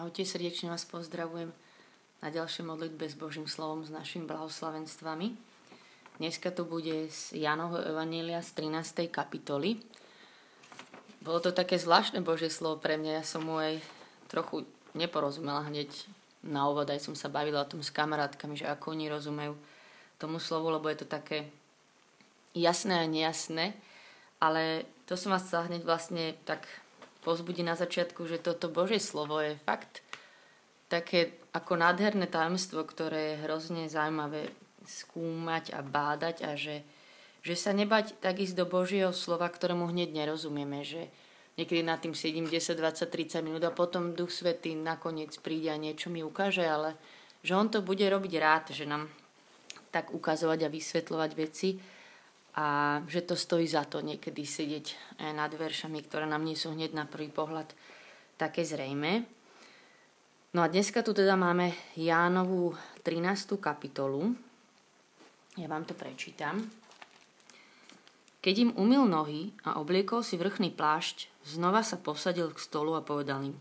Ahojte, srdečne vás pozdravujem na ďalšej modlitbe s Božím slovom s našimi blahoslavenstvami. Dneska to bude z Jánovho Evanília z 13. kapitoly. Bolo to také zvláštne Božie slovo pre mňa, ja som mu aj trochu neporozumela hneď na úvod, aj som sa bavila o tom s kamarátkami, že ako oni rozumejú tomu slovu, lebo je to také jasné a nejasné, ale to som vás chcela hneď vlastne tak pozbudí na začiatku, že toto Božie slovo je fakt také ako nádherné tajomstvo, ktoré je hrozne zaujímavé skúmať a bádať a že, že sa nebať tak ísť do Božieho slova, ktorému hneď nerozumieme, že niekedy nad tým sedím 10, 20, 30 minút a potom Duch Svetý nakoniec príde a niečo mi ukáže, ale že On to bude robiť rád, že nám tak ukazovať a vysvetľovať veci a že to stojí za to niekedy sedieť nad veršami, ktoré nám nie sú hneď na prvý pohľad také zrejme. No a dneska tu teda máme Jánovú 13. kapitolu. Ja vám to prečítam. Keď im umil nohy a obliekol si vrchný plášť, znova sa posadil k stolu a povedal im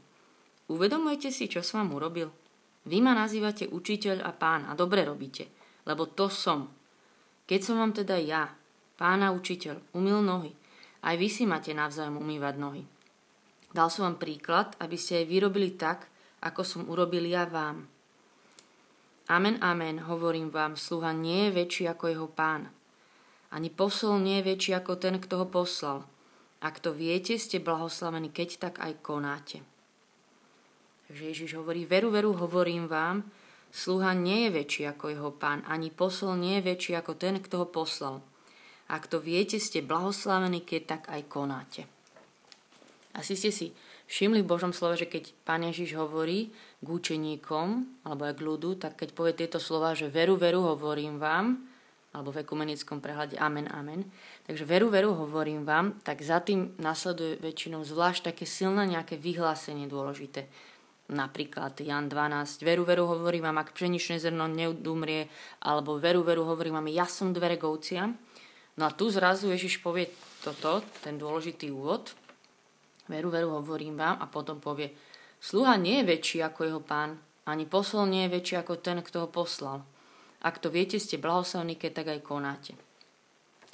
Uvedomujete si, čo som vám urobil? Vy ma nazývate učiteľ a pán a dobre robíte, lebo to som. Keď som vám teda ja, Pána učiteľ, umil nohy. Aj vy si máte navzájom umývať nohy. Dal som vám príklad, aby ste aj vyrobili tak, ako som urobil ja vám. Amen, amen, hovorím vám, sluha nie je väčší ako jeho pán. Ani posol nie je väčší ako ten, kto ho poslal. Ak to viete, ste blahoslavení, keď tak aj konáte. Takže Ježiš hovorí, veru, veru, hovorím vám, sluha nie je väčší ako jeho pán, ani posol nie je väčší ako ten, kto ho poslal. Ak to viete, ste blahoslavení, keď tak aj konáte. Asi ste si všimli v Božom slove, že keď Pán Ježiš hovorí k učeníkom alebo aj k ľudu, tak keď povie tieto slova, že veru, veru hovorím vám, alebo v ekumenickom prehľade amen, amen. Takže veru, veru hovorím vám, tak za tým nasleduje väčšinou zvlášť také silné nejaké vyhlásenie dôležité. Napríklad Jan 12, veru, veru hovorím vám, ak pšeničné zrno neudumrie, alebo veru, veru hovorím vám, ja som dvere govcia. No a tu zrazu Ježiš povie toto, ten dôležitý úvod. Veru, veru hovorím vám a potom povie, sluha nie je väčší ako jeho pán, ani posol nie je väčší ako ten, kto ho poslal. Ak to viete, ste blahoslavní, keď tak aj konáte.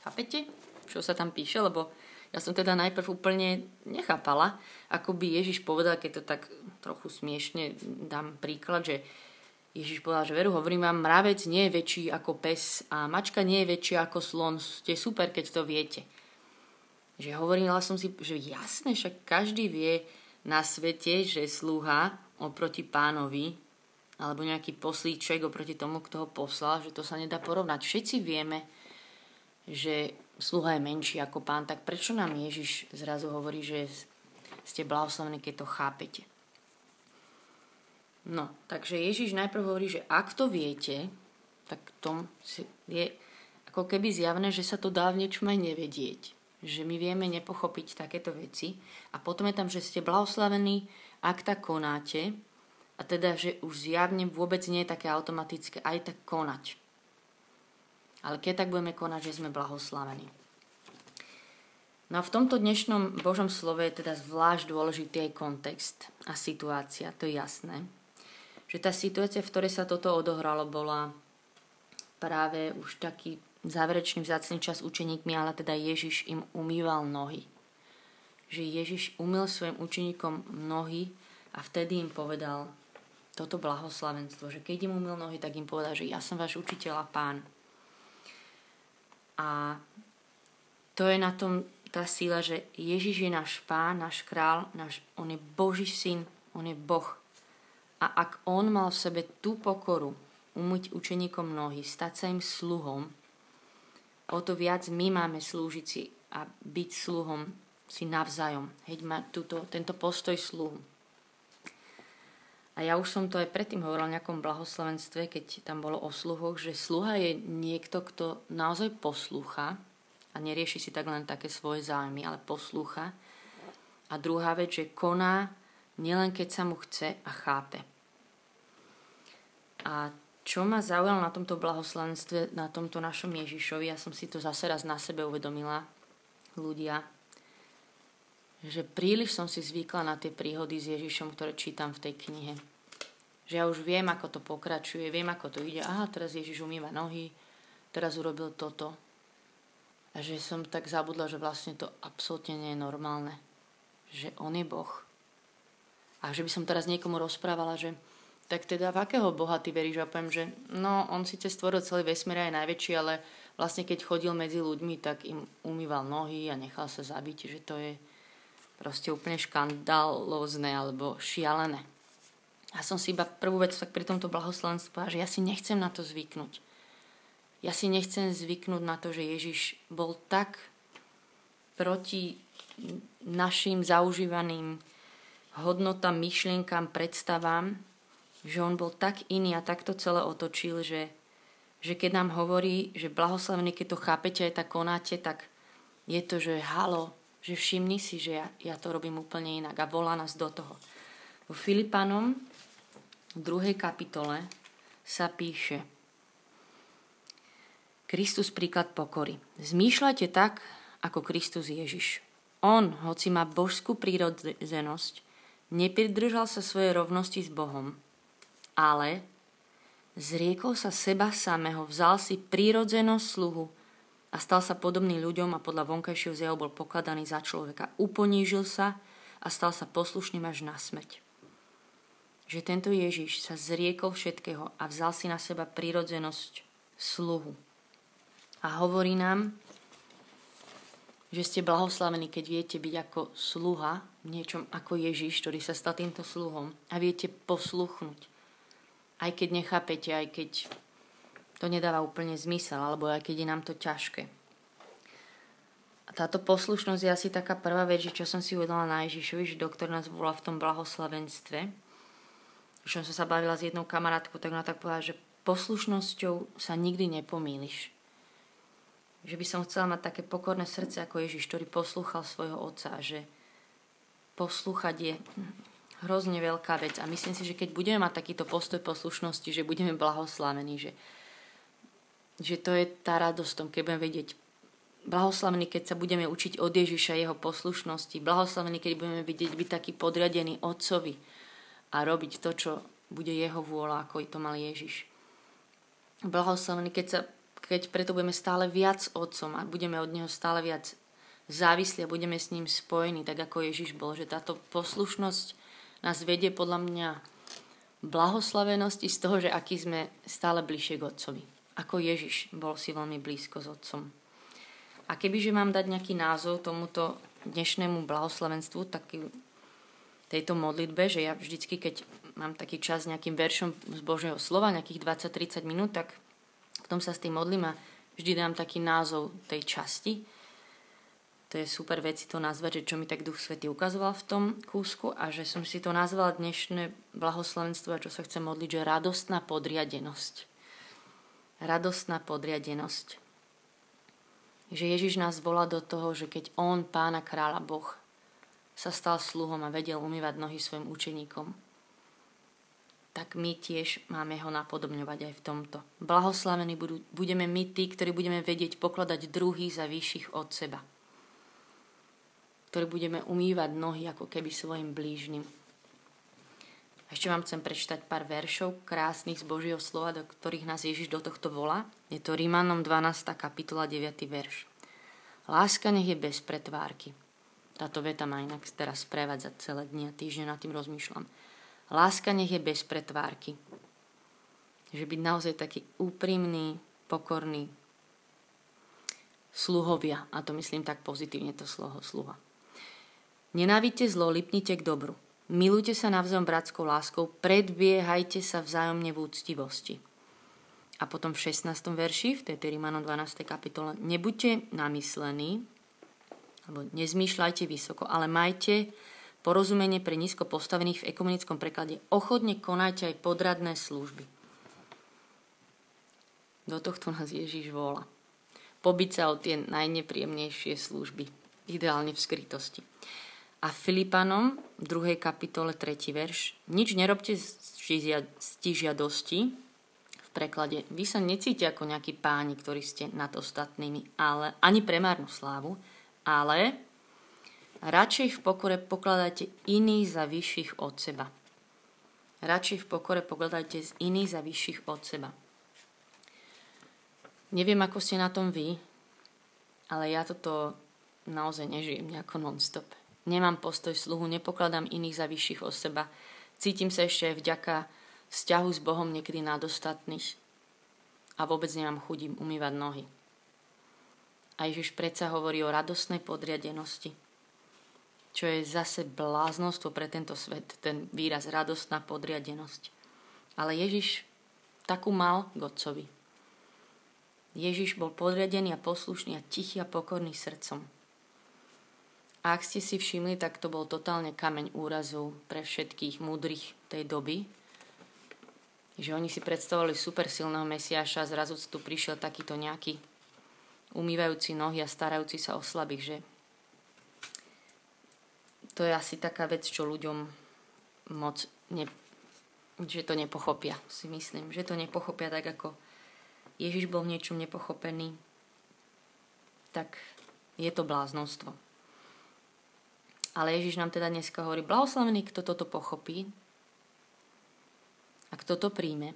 Chápete, čo sa tam píše? Lebo ja som teda najprv úplne nechápala, ako by Ježiš povedal, keď to tak trochu smiešne dám príklad, že Ježiš povedal, že veru, hovorím vám, mravec nie je väčší ako pes a mačka nie je väčšia ako slon. Ste super, keď to viete. Že hovorila som si, že jasné, však každý vie na svete, že slúha oproti pánovi alebo nejaký poslíček oproti tomu, kto ho poslal, že to sa nedá porovnať. Všetci vieme, že sluha je menší ako pán, tak prečo nám Ježiš zrazu hovorí, že ste blahoslavní, keď to chápete? No, takže Ježiš najprv hovorí, že ak to viete, tak tom je ako keby zjavné, že sa to dá v niečom aj nevedieť. Že my vieme nepochopiť takéto veci. A potom je tam, že ste blahoslavení, ak tak konáte. A teda, že už zjavne vôbec nie je také automatické aj tak konať. Ale keď tak budeme konať, že sme blahoslavení. No a v tomto dnešnom Božom slove je teda zvlášť dôležitý aj kontext a situácia, to je jasné že tá situácia, v ktorej sa toto odohralo, bola práve už taký záverečný vzácný čas učeníkmi, ale teda Ježiš im umýval nohy. Že Ježiš umil svojim učeníkom nohy a vtedy im povedal toto blahoslavenstvo, že keď im umil nohy, tak im povedal, že ja som váš učiteľ a pán. A to je na tom tá sila, že Ježiš je náš pán, náš král, náš, on je Boží syn, on je Boh. A ak on mal v sebe tú pokoru, umyť učeníkom nohy, stať sa im sluhom, o to viac my máme slúžiť si a byť sluhom si navzájom. Heď ma túto, tento postoj sluhu. A ja už som to aj predtým hovorila v nejakom blahoslavenstve, keď tam bolo o sluhoch, že sluha je niekto, kto naozaj poslúcha a nerieši si tak len také svoje zájmy, ale poslúcha. A druhá vec, že koná nielen keď sa mu chce a chápe. A čo ma zaujalo na tomto blahoslanstve, na tomto našom Ježišovi, ja som si to zase raz na sebe uvedomila, ľudia, že príliš som si zvykla na tie príhody s Ježišom, ktoré čítam v tej knihe. Že ja už viem, ako to pokračuje, viem, ako to ide. Aha, teraz Ježiš umýva nohy, teraz urobil toto. A že som tak zabudla, že vlastne to absolútne nie je normálne. Že on je Boh. A že by som teraz niekomu rozprávala, že tak teda v akého Boha ty veríš? A poviem, že no, on síce stvoril celý vesmír aj najväčší, ale vlastne keď chodil medzi ľuďmi, tak im umýval nohy a nechal sa zabiť, že to je proste úplne škandalózne alebo šialené. A som si iba prvú vec tak pri tomto blahoslovenstve že ja si nechcem na to zvyknúť. Ja si nechcem zvyknúť na to, že Ježiš bol tak proti našim zaužívaným hodnotám, myšlienkam, predstavám, že on bol tak iný a takto celé otočil, že, že keď nám hovorí, že blahoslavený, keď to chápete aj tak konáte, tak je to, že halo, že všimni si, že ja, ja to robím úplne inak a volá nás do toho. V Filipanom v druhej kapitole sa píše Kristus príklad pokory. Zmýšľajte tak, ako Kristus Ježiš. On, hoci má božskú prírodzenosť, nepridržal sa svojej rovnosti s Bohom, ale zriekol sa seba samého, vzal si prírodzenosť sluhu, a stal sa podobný ľuďom a podľa vonkajšieho zjavu bol pokladaný za človeka. Uponížil sa a stal sa poslušným až na smrť. Že tento Ježiš sa zriekol všetkého a vzal si na seba prírodzenosť sluhu. A hovorí nám, že ste blahoslavení, keď viete byť ako sluha niečom ako Ježiš, ktorý sa stal týmto sluhom a viete posluchnúť. Aj keď nechápete, aj keď to nedáva úplne zmysel, alebo aj keď je nám to ťažké. A táto poslušnosť je asi taká prvá vec, čo som si uvedala na Ježišovi, že doktor nás volá v tom blahoslavenstve. Už som sa bavila s jednou kamarátkou, tak ona tak povedala, že poslušnosťou sa nikdy nepomíliš. Že by som chcela mať také pokorné srdce ako Ježiš, ktorý poslúchal svojho otca že poslúchať je hrozne veľká vec. A myslím si, že keď budeme mať takýto postoj poslušnosti, že budeme blahoslavení, že že to je tá radosť tom, keď budeme vedieť blahoslavený, keď sa budeme učiť od Ježiša jeho poslušnosti, blahoslavený, keď budeme vidieť byť taký podriadený otcovi a robiť to, čo bude jeho vôľa, ako to mal Ježiš. Blahoslavený, keď, sa, keď preto budeme stále viac otcom a budeme od neho stále viac závislí a budeme s ním spojení, tak ako Ježiš bol, že táto poslušnosť nás vedie podľa mňa blahoslavenosti z toho, že aký sme stále bližšie k Otcovi ako Ježiš bol si veľmi blízko s Otcom. A kebyže mám dať nejaký názov tomuto dnešnému blahoslavenstvu, taký tejto modlitbe, že ja vždycky, keď mám taký čas nejakým veršom z Božieho slova, nejakých 20-30 minút, tak v tom sa s tým modlím a vždy dám taký názov tej časti. To je super vec to nazvať, že čo mi tak Duch Svetý ukazoval v tom kúsku a že som si to nazvala dnešné blahoslavenstvo a čo sa chcem modliť, že radostná podriadenosť radostná podriadenosť. Že Ježiš nás volá do toho, že keď On, Pána kráľa Boh, sa stal sluhom a vedel umývať nohy svojim učeníkom, tak my tiež máme ho napodobňovať aj v tomto. Blahoslavení budeme my tí, ktorí budeme vedieť pokladať druhých za vyšších od seba. Ktorí budeme umývať nohy ako keby svojim blížnym. Ešte vám chcem prečítať pár veršov krásnych z Božieho slova, do ktorých nás Ježiš do tohto volá. Je to Rímanom 12. kapitola 9. verš. Láska nech je bez pretvárky. Táto veta ma inak teraz sprevádza celé dni a týždne nad tým rozmýšľam. Láska nech je bez pretvárky. Že byť naozaj taký úprimný, pokorný sluhovia. A to myslím tak pozitívne to slovo sluha. Nenávidte zlo, lipnite k dobru. Milujte sa navzájom bratskou láskou, predbiehajte sa vzájomne v úctivosti. A potom v 16. verši, v tej Rímanom 12. kapitole, nebuďte namyslení, alebo nezmýšľajte vysoko, ale majte porozumenie pre nízko postavených v ekumenickom preklade. Ochotne konajte aj podradné služby. Do tohto nás Ježiš volá. Pobyť sa o tie najnepríjemnejšie služby. Ideálne v skrytosti. A Filipanom, v 2. kapitole 3. verš, nič nerobte z žiadosti, v preklade, vy sa necíte ako nejakí páni, ktorí ste nad ostatnými, ale ani pre márnu slávu, ale Radšej v pokore pokladajte iných za vyšších od seba. Radšej v pokore pokladajte z iných za vyšších od seba. Neviem, ako ste na tom vy, ale ja toto naozaj nežijem nejako non-stop. Nemám postoj sluhu, nepokladám iných za vyšších od seba. Cítim sa ešte aj vďaka vzťahu s Bohom niekedy na dostatných a vôbec nemám chudím umývať nohy. A Ježiš predsa hovorí o radostnej podriadenosti, čo je zase bláznostvo pre tento svet, ten výraz radostná podriadenosť. Ale Ježiš takú mal k Otcovi. Ježiš bol podriadený a poslušný a tichý a pokorný srdcom. A ak ste si všimli, tak to bol totálne kameň úrazu pre všetkých múdrych tej doby, že oni si predstavovali super silného Mesiáša a zrazu tu prišiel takýto nejaký umývajúci nohy a starajúci sa o slabých, že to je asi taká vec, čo ľuďom moc ne, že to nepochopia, si myslím. Že to nepochopia tak, ako Ježiš bol v niečom nepochopený, tak je to bláznostvo. Ale Ježiš nám teda dneska hovorí, blahoslavený, kto toto pochopí a kto to príjme,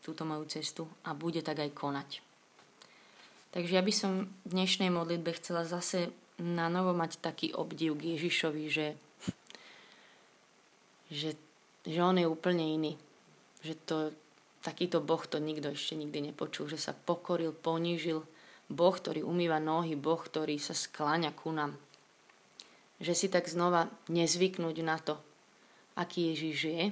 túto moju cestu a bude tak aj konať. Takže ja by som v dnešnej modlitbe chcela zase na novo mať taký obdiv k Ježišovi, že, že, že on je úplne iný. Že to, Takýto Boh to nikto ešte nikdy nepočul, že sa pokoril, ponížil. Boh, ktorý umýva nohy, Boh, ktorý sa skláňa ku nám. Že si tak znova nezvyknúť na to, aký Ježiš je.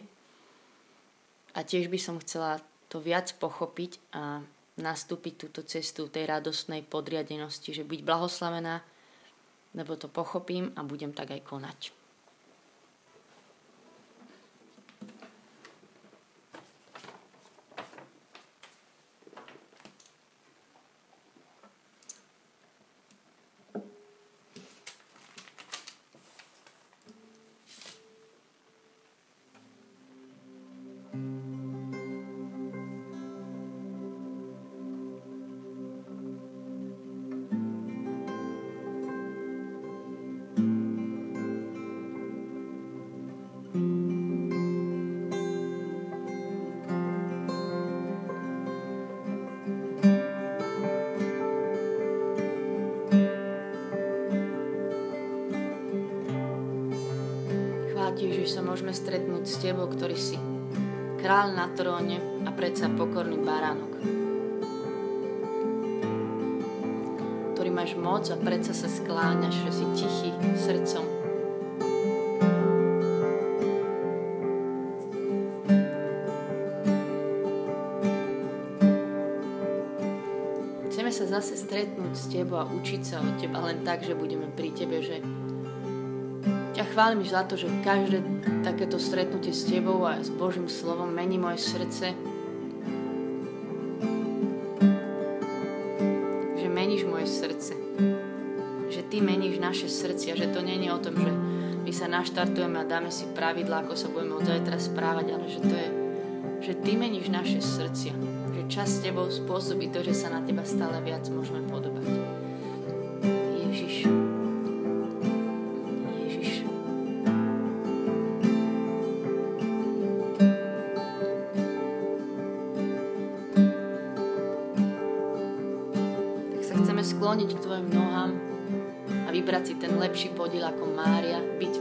A tiež by som chcela to viac pochopiť a nastúpiť túto cestu tej radostnej podriadenosti, že byť blahoslavená, lebo to pochopím a budem tak aj konať. Tebou, ktorý si kráľ na tróne a predsa pokorný baránok. Ktorý máš moc a predsa sa skláňaš, že si tichý srdcom. Chceme sa zase stretnúť s Tebou a učiť sa od Teba len tak, že budeme pri Tebe, že chválim za to, že každé takéto stretnutie s Tebou a s Božím slovom mení moje srdce. Že meníš moje srdce. Že Ty meníš naše srdcia. Že to je o tom, že my sa naštartujeme a dáme si pravidlá, ako sa budeme od zajtra správať, ale že to je, že Ty meníš naše srdcia. Že čas s Tebou spôsobí to, že sa na Teba stále viac môžeme podobať. Vybrať si ten lepší podiel ako Mária, byť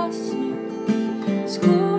cosmic school.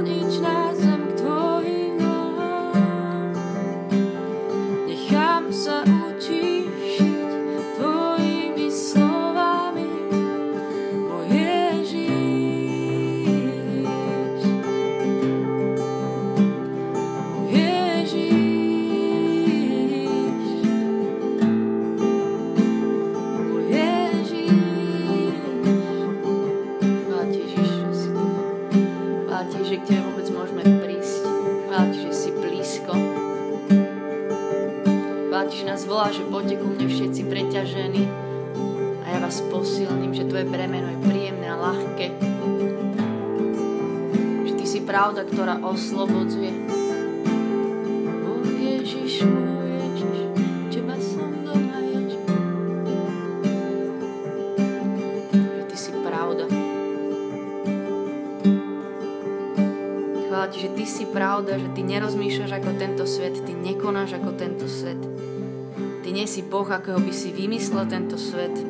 Akého by si vymyslel tento svet.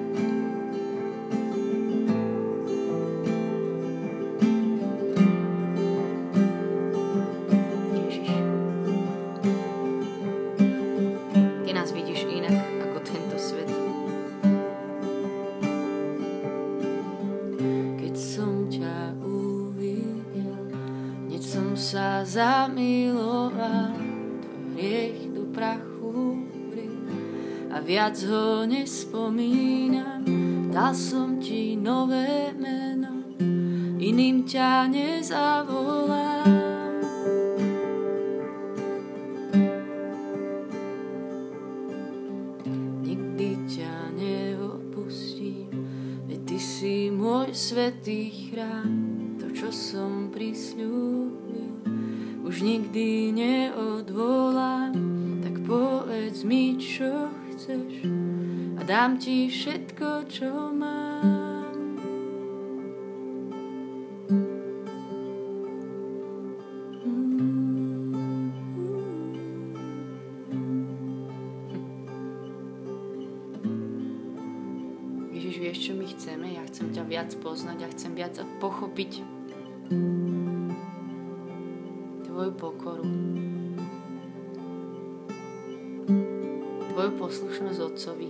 Viac ho nespomínam. Dal som ti nové meno, iným ťa nezavolám. Môj svetý chrám, to, čo som prisľúbil, už nikdy neodvolám, tak povedz mi, čo chceš a dám ti všetko, čo mám. Ježiš, vieš, čo my chceme? Ja chcem ťa viac poznať, ja chcem viac pochopiť tvoju pokoru. Poslušnosť Otcovi.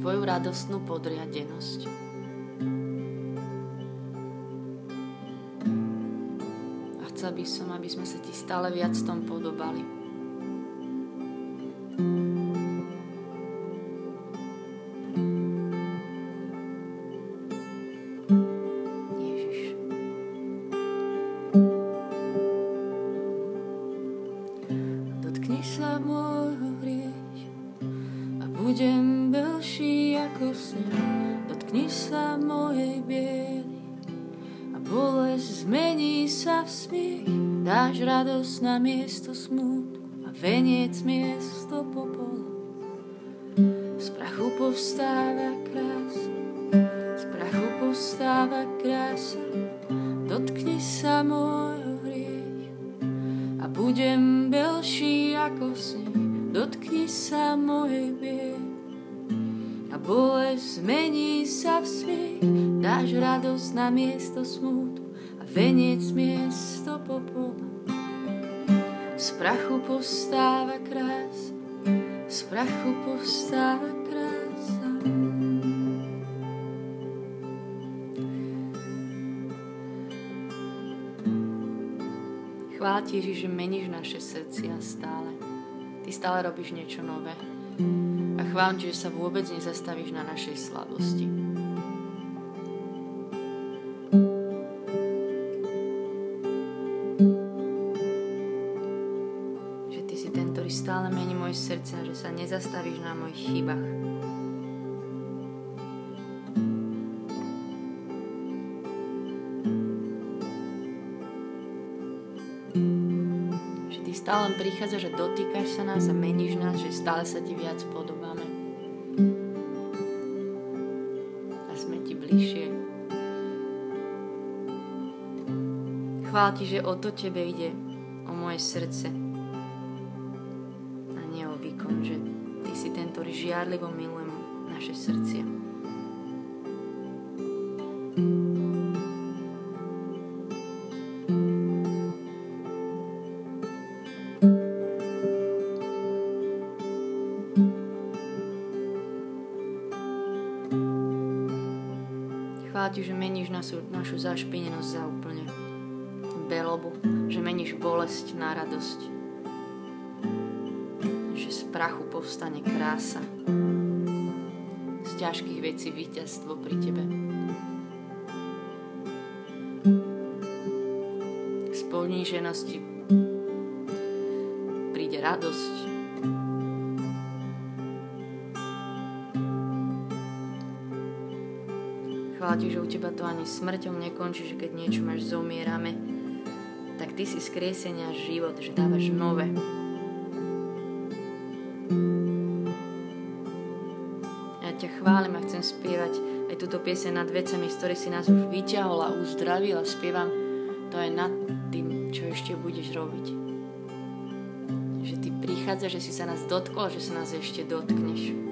Tvoju radostnú podriadenosť. Chcel by som, aby sme sa ti stále viac v tom podobali. Smiech. Dáš radosť na miesto smútku a veniec miesto popola. Z prachu povstáva krása, z prachu povstáva krása. Dotkni sa môjho hriechu a budem belší ako sneh. dotkni sa mojej bied. A bolesť zmení sa v smiech, dáš radosť na miesto smútku a veniec miesto popola. Z prachu postáva krás, z prachu postáva krása. Chvála ti, že meníš naše srdcia stále. Ty stále robíš niečo nové. A chválam ti, že sa vôbec nezastavíš na našej slabosti. Mení moje srdce a že sa nezastavíš na mojich chybách. stále len prichádza, že dotýkaš sa nás a meníš nás, že stále sa ti viac podobáme. A sme ti bližšie. Chvál ti, že o to tebe ide, o moje srdce. Ktorý žiarlivo miluje naše srdcia. ti, že meníš našu, našu zašpinenosť za úplne belobu, že meníš bolesť na radosť, prachu povstane krása, z ťažkých vecí víťazstvo pri tebe. Z poníženosti príde radosť, Chvála ti, že u teba to ani smrťom nekončí, že keď niečo máš, zomierame. Tak ty si skriesenia život, že dávaš nové. Aj túto piese nad vecami, z ktorých si nás už vyťahol a uzdravil a spievam to aj nad tým, čo ešte budeš robiť. Že ty prichádza, že si sa nás dotkol, že sa nás ešte dotkneš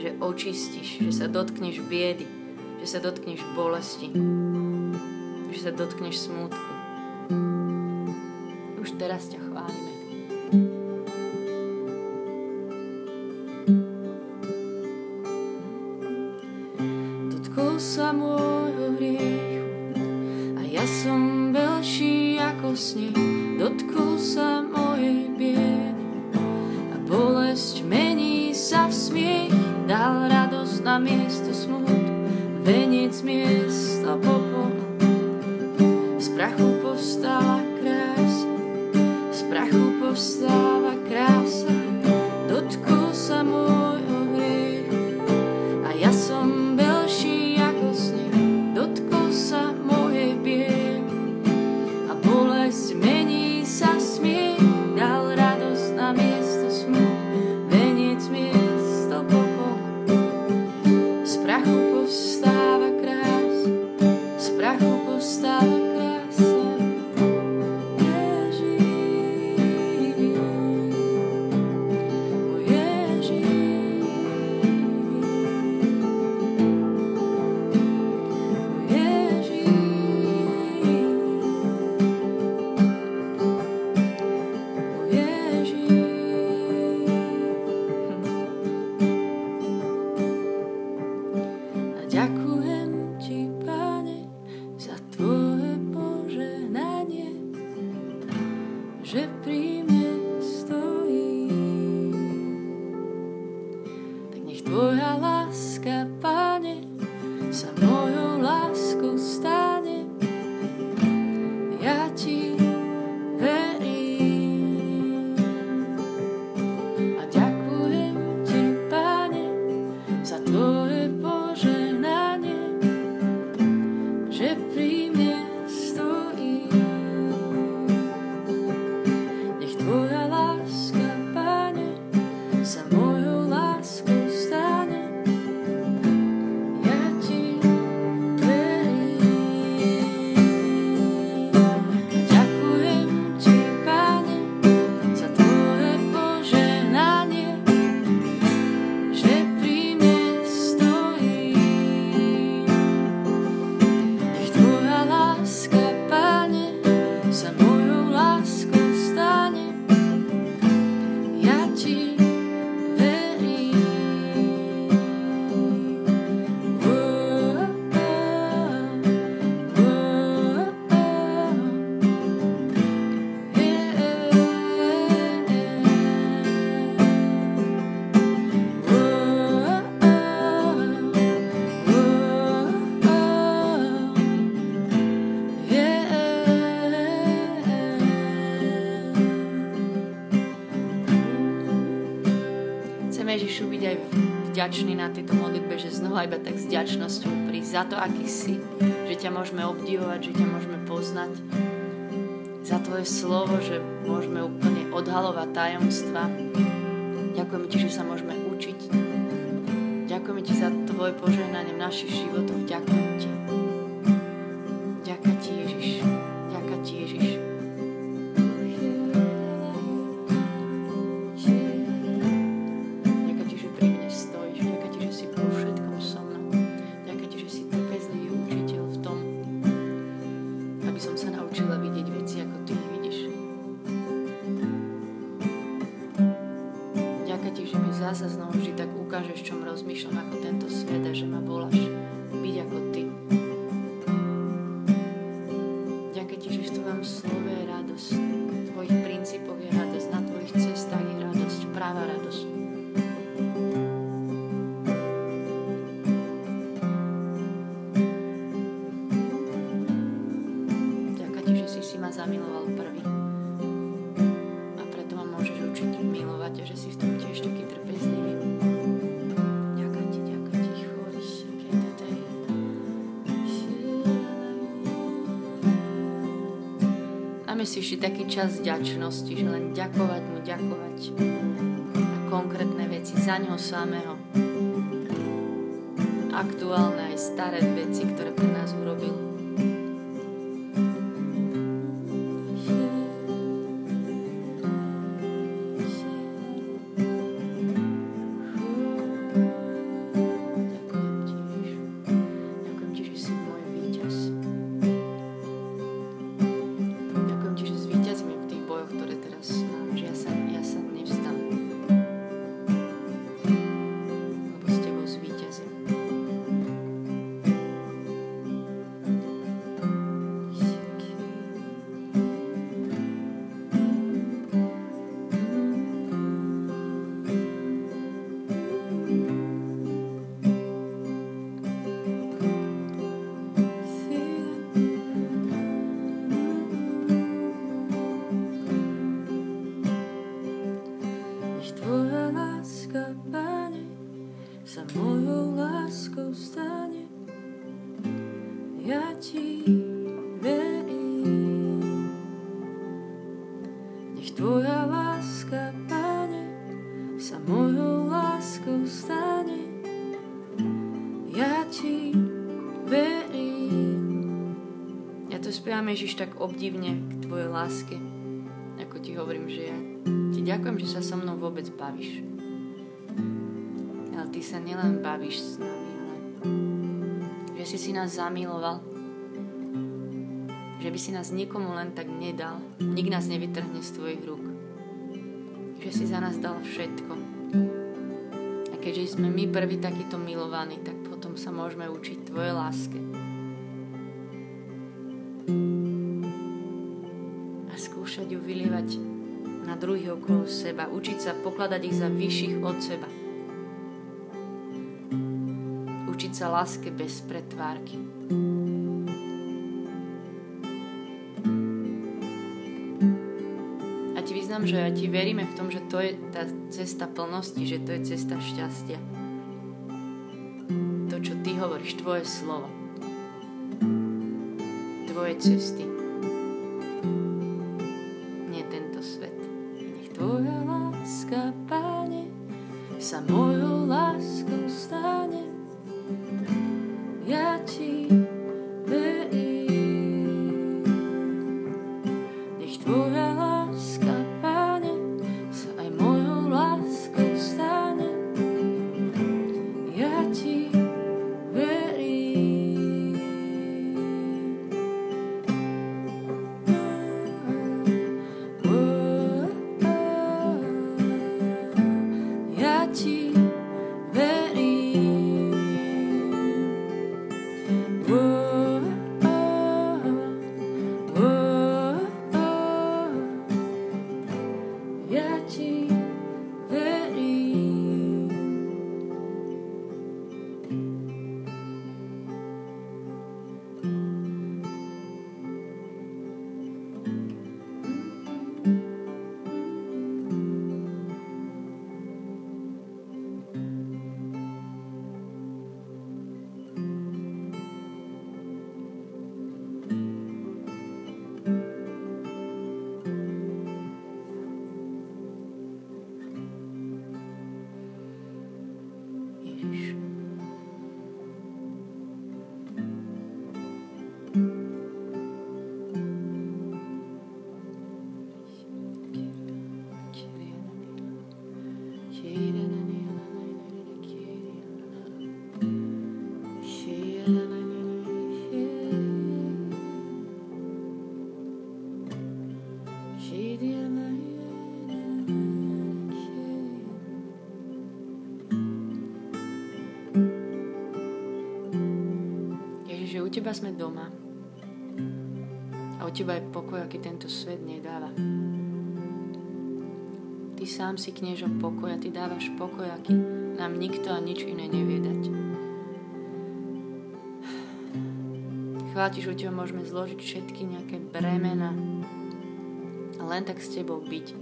že očistíš, že sa dotkneš biedy, že sa dotkneš bolesti, že sa dotkneš smútku. Už teraz ťa chválime. Bolesť mení sa v smiech dal radosť na miesto smut, veniec miesto popol. Z prachu povstala krása, z prachu povstáva vďačný na tejto modlitbe, že znova iba tak s vďačnosťou prísť za to, aký si, že ťa môžeme obdivovať, že ťa môžeme poznať, za Tvoje slovo, že môžeme úplne odhalovať tajomstva. Ďakujeme Ti, že sa môžeme učiť. Ďakujeme Ti za Tvoje požehnanie v našich životoch. Čas vďačnosti, že len ďakovať mu, ďakovať a konkrétne veci za ňoho samého. Aktuálne aj staré veci, ktoré pre nás Ježiš tak obdivne k Tvojej láske. Ako Ti hovorím, že ja Ti ďakujem, že sa so mnou vôbec bavíš. Ale Ty sa nielen bavíš s nami, ale že si si nás zamiloval. Že by si nás nikomu len tak nedal. Nik nás nevytrhne z Tvojich rúk. Že si za nás dal všetko. A keďže sme my prví takýto milovaní, tak potom sa môžeme učiť Tvojej láske. Druhých okolo seba, učiť sa pokladať ich za vyšších od seba. Učiť sa láske bez pretvárky. A ti vyznám, že ti veríme v tom, že to je tá cesta plnosti, že to je cesta šťastia. To, čo ty hovoríš, tvoje slovo. Tvoje cesty. самою ласку. Teba sme doma. A u teba je pokoj, aký tento svet nedáva. Ty sám si kniežo pokoj a ty dávaš pokoj, aký nám nikto a nič iné nevie dať. Chvála ti, že u teba môžeme zložiť všetky nejaké bremena a len tak s tebou byť.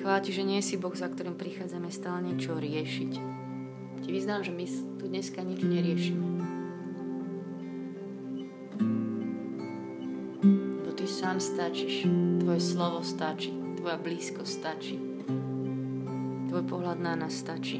Chvála ti, že nie si Boh, za ktorým prichádzame stále niečo riešiť. Vyznám, že my tu dneska nič neriešime. sám stačíš, tvoje slovo stačí, tvoja blízko stačí, tvoj pohľad na nás stačí.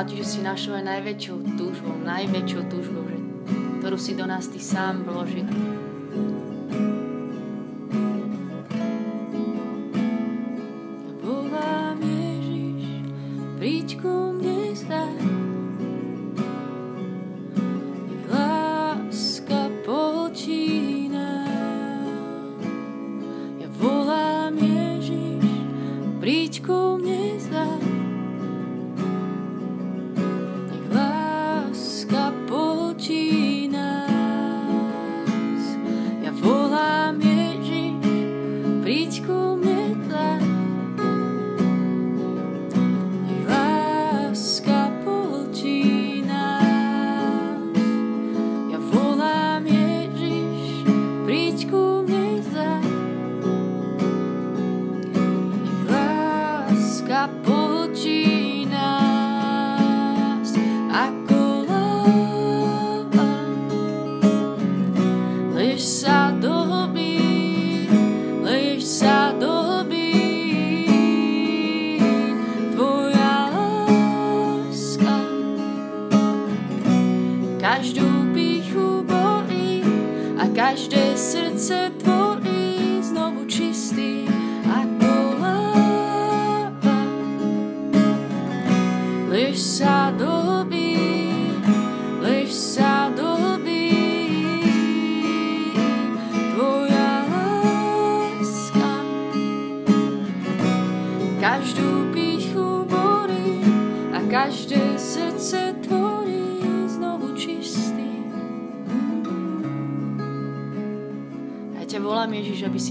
Ti, že si našou aj najväčšou túžbou, najväčšou túžbou, ktorú si do nás Ty sám vložil.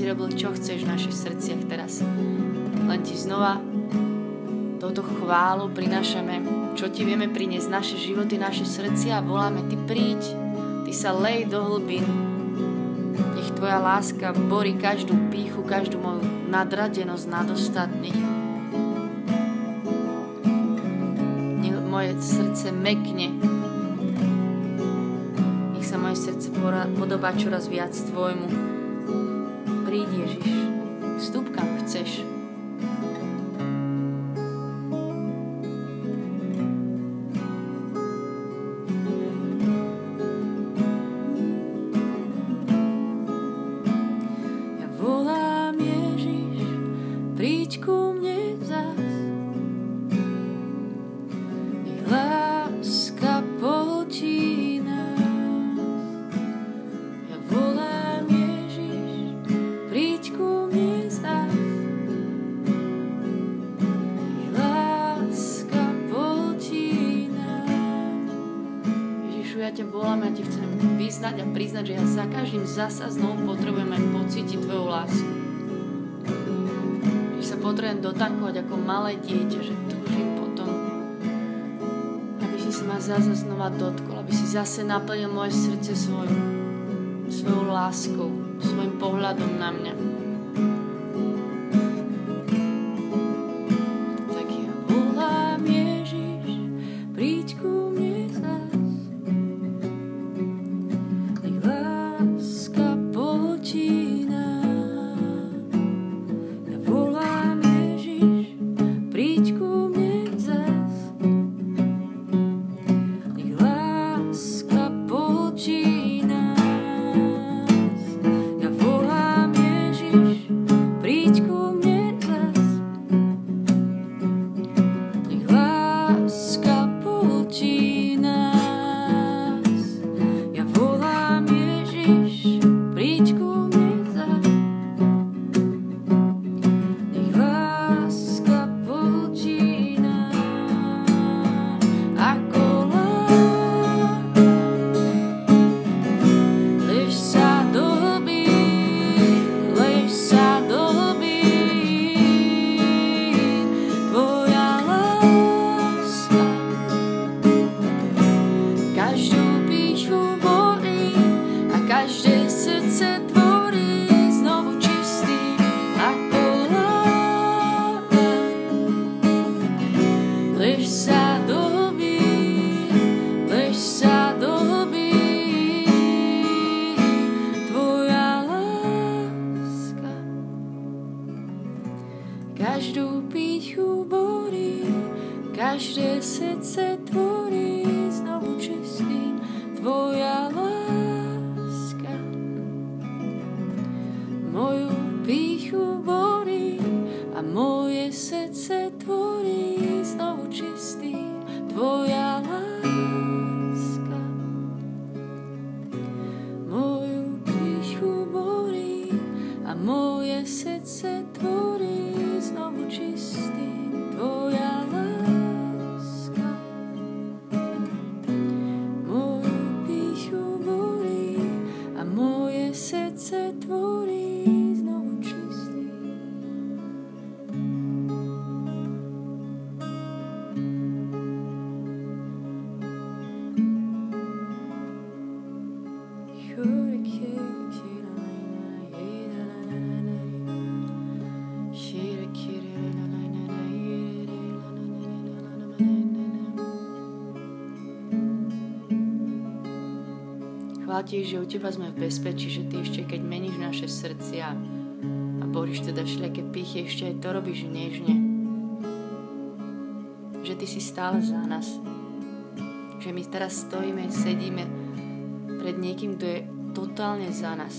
Robil, čo chceš v našich srdciach teraz. Len ti znova touto chválu prinášame, čo ti vieme priniesť naše životy, naše srdcia a voláme, ty príď, ty sa lej do hlbín. Nech tvoja láska borí každú píchu, každú moju nadradenosť, nadostatný. Nech moje srdce mekne. Nech sa moje srdce podobá čoraz viac tvojmu Ježiš, vstup kam chceš. Priznať, že ja za každým zasa znovu potrebujem aj pocítiť tvoju lásku. Že sa potrebujem dotankovať ako malé dieťa, že túžim potom, aby si sa ma zase znova dotkol, aby si zase naplnil moje srdce svoju, svojou láskou, svojim pohľadom na mňa. Ti, že u teba sme v bezpečí, že ty ešte keď meníš naše srdcia a boríš teda všelijaké pichy, ešte aj to robíš nežne. Že ty si stále za nás. Že my teraz stojíme, sedíme pred niekým, kto je totálne za nás.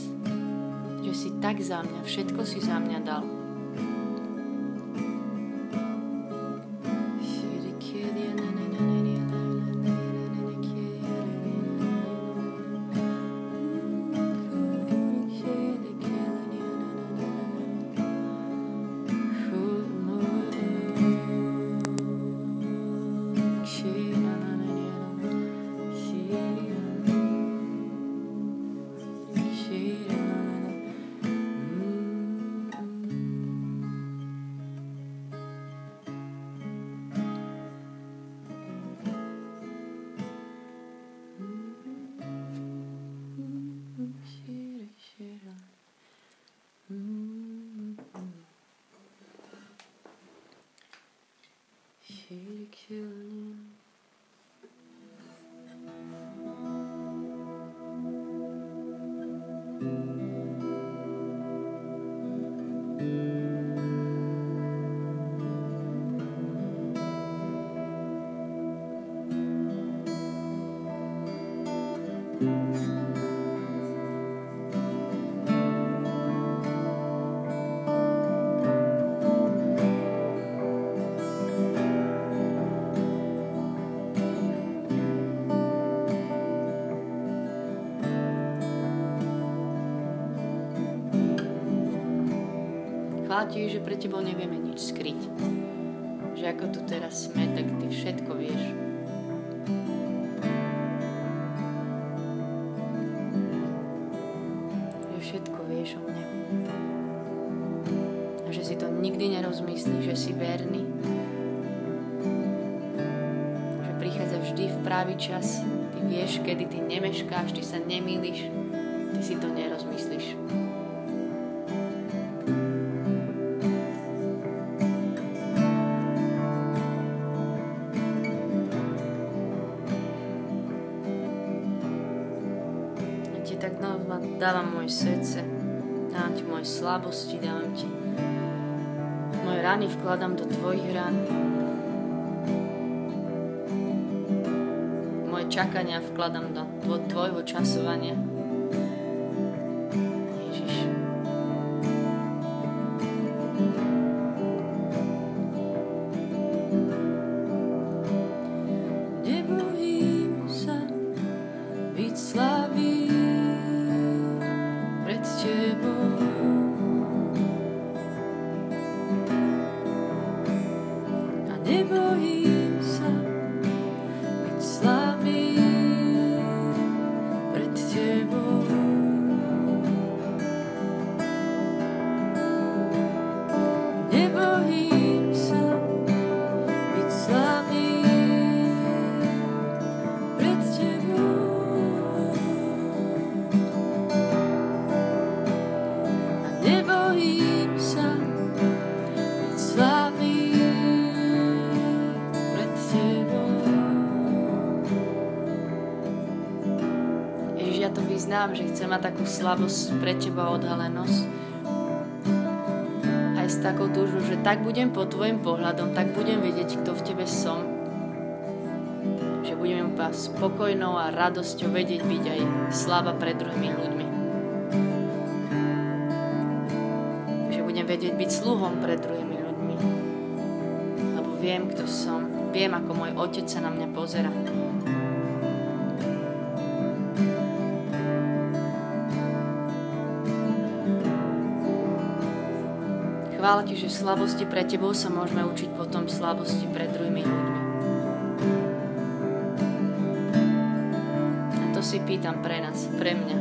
Že si tak za mňa, všetko si za mňa dal. Ti, že pre tebou nevieme nič skryť. Že ako tu teraz sme, tak ty všetko vieš. Pravý čas. Ty vieš, kedy ty nemeškáš, ty sa nemýliš, ty si to nerozmyslíš. Ti tak dávam moje srdce, dávam ti moje slabosti, dávam ti moje rany vkladám do tvojich rán. Čakania vkladám do tvojho časovania. Mať takú slabosť pre teba odhalenosť. Aj s takou túžou, že tak budem pod tvojim pohľadom, tak budem vedieť, kto v tebe som. Že budem iba spokojnou a radosťou vedieť byť aj slaba pred druhými ľuďmi. Že budem vedieť byť sluhom pred druhými ľuďmi. Lebo viem, kto som. Viem, ako môj otec sa na mňa pozera. Chvála Ti, že v slabosti pre Tebou sa môžeme učiť potom slabosti pred druhými ľuďmi. A to si pýtam pre nás, pre mňa.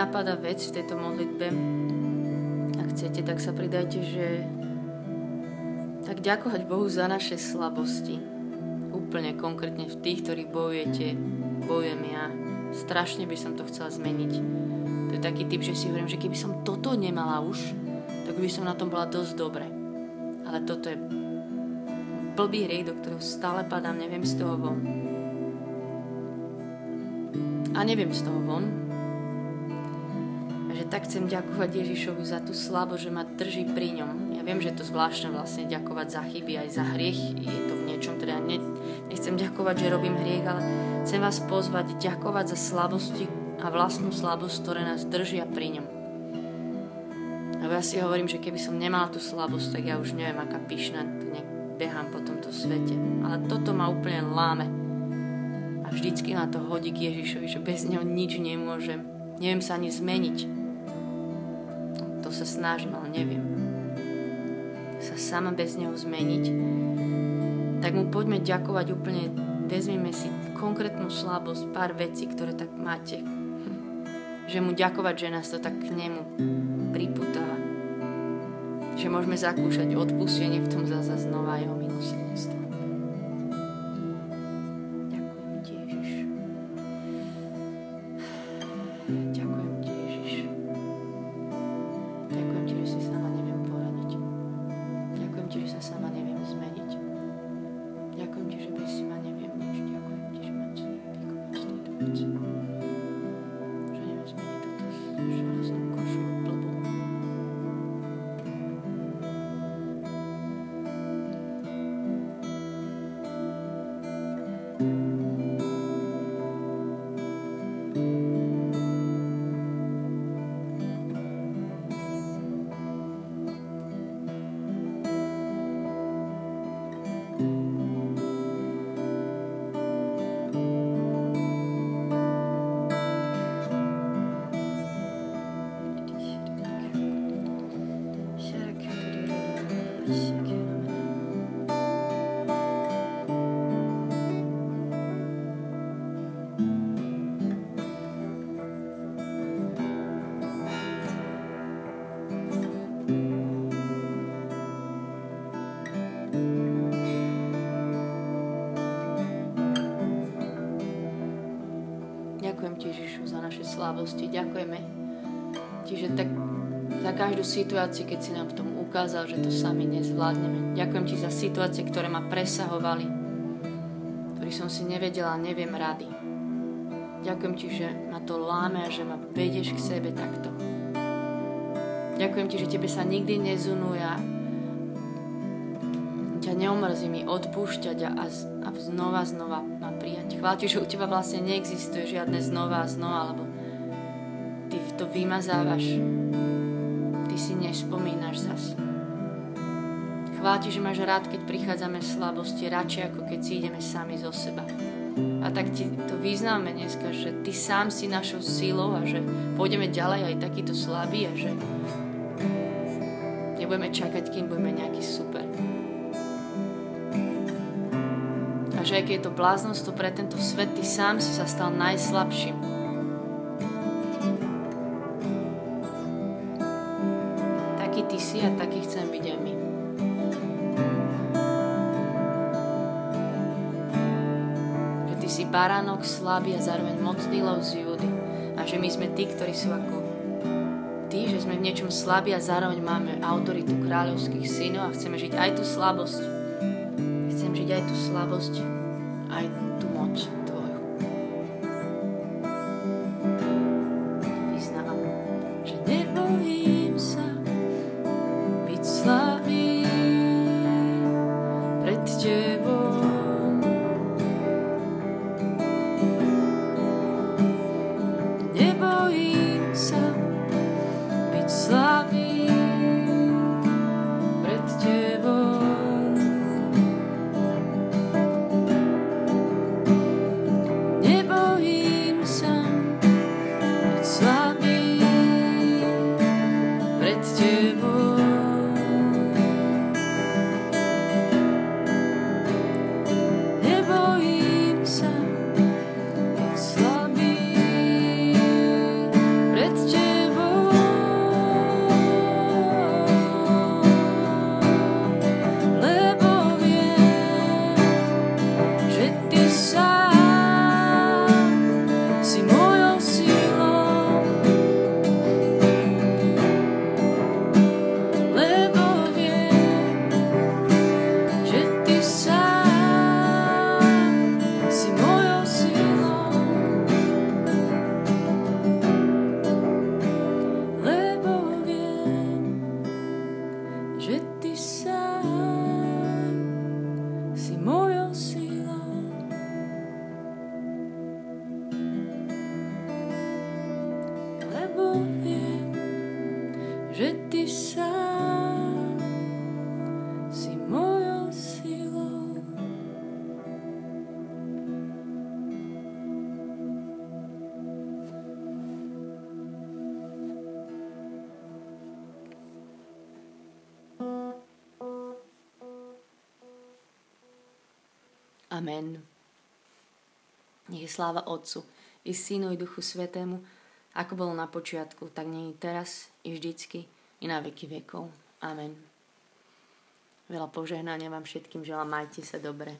Napadá vec v tejto modlitbe, ak chcete, tak sa pridajte, že tak ďakovať Bohu za naše slabosti. Úplne konkrétne v tých, ktorí bojujete, bojujem ja. Strašne by som to chcela zmeniť. To je taký typ, že si hovorím, že keby som toto nemala už, tak by som na tom bola dosť dobre. Ale toto je blbý hriech, do ktorého stále padám, neviem z toho von. A neviem z toho von. A že tak chcem ďakovať Ježišovi za tú slabo, že ma drží pri ňom. Ja viem, že je to zvláštne vlastne ďakovať za chyby, aj za hriech. Je to v niečom, teda ne, nechcem ďakovať, že robím hriech, ale chcem vás pozvať ďakovať za slabosti a vlastnú slabosť, ktoré nás držia pri ňom. Lebo ja si hovorím, že keby som nemala tú slabosť, tak ja už neviem, aká pyšná behám po tomto svete. Ale toto ma úplne láme. A vždycky ma to hodí k Ježišovi, že bez neho nič nemôžem. Neviem sa ani zmeniť. To sa snažím, ale neviem. Sa sama bez neho zmeniť. Tak mu poďme ďakovať úplne, vezmeme si konkrétnu slabosť, pár vecí, ktoré tak máte. Že mu ďakovať, že nás to tak k nemu priputáva že môžeme zakúšať odpustenie v tom zase znova jeho milosrdenstvo. Slabosti. Ďakujeme ti, že tak za každú situáciu, keď si nám v tom ukázal, že to sami nezvládneme. Ďakujem ti za situácie, ktoré ma presahovali, ktorých som si nevedela, neviem rady. Ďakujem ti, že ma to láme a že ma vedieš k sebe takto. Ďakujem ti, že tebe sa nikdy nezunuje ťa neomrzí mi odpúšťať a, a znova, znova ma prijať. Chváľ ti, že u teba vlastne neexistuje žiadne znova a znova, lebo to vymazávaš. Ty si nespomínaš zas. Chváti, že máš rád, keď prichádzame v slabosti, radšej ako keď si ideme sami zo seba. A tak ti to vyznáme dneska, že ty sám si našou sílou a že pôjdeme ďalej aj takýto slabý a že nebudeme čakať, kým budeme nejaký super. Že keď je to bláznostvo pre tento svet, ty sám si sa stal najslabším si a taký chcem byť aj my. Že ty si baránok slabý a zároveň mocný lov z Júdy. A že my sme tí, ktorí sú ako tí, že sme v niečom slabí a zároveň máme autoritu kráľovských synov a chceme žiť aj tú slabosť. Chcem žiť aj tú slabosť, to Amen. Nech je sláva Otcu i Synu i Duchu Svetému, ako bolo na počiatku, tak nie teraz, i vždycky, i na veky vekov. Amen. Veľa požehnania vám všetkým želám, majte sa dobre.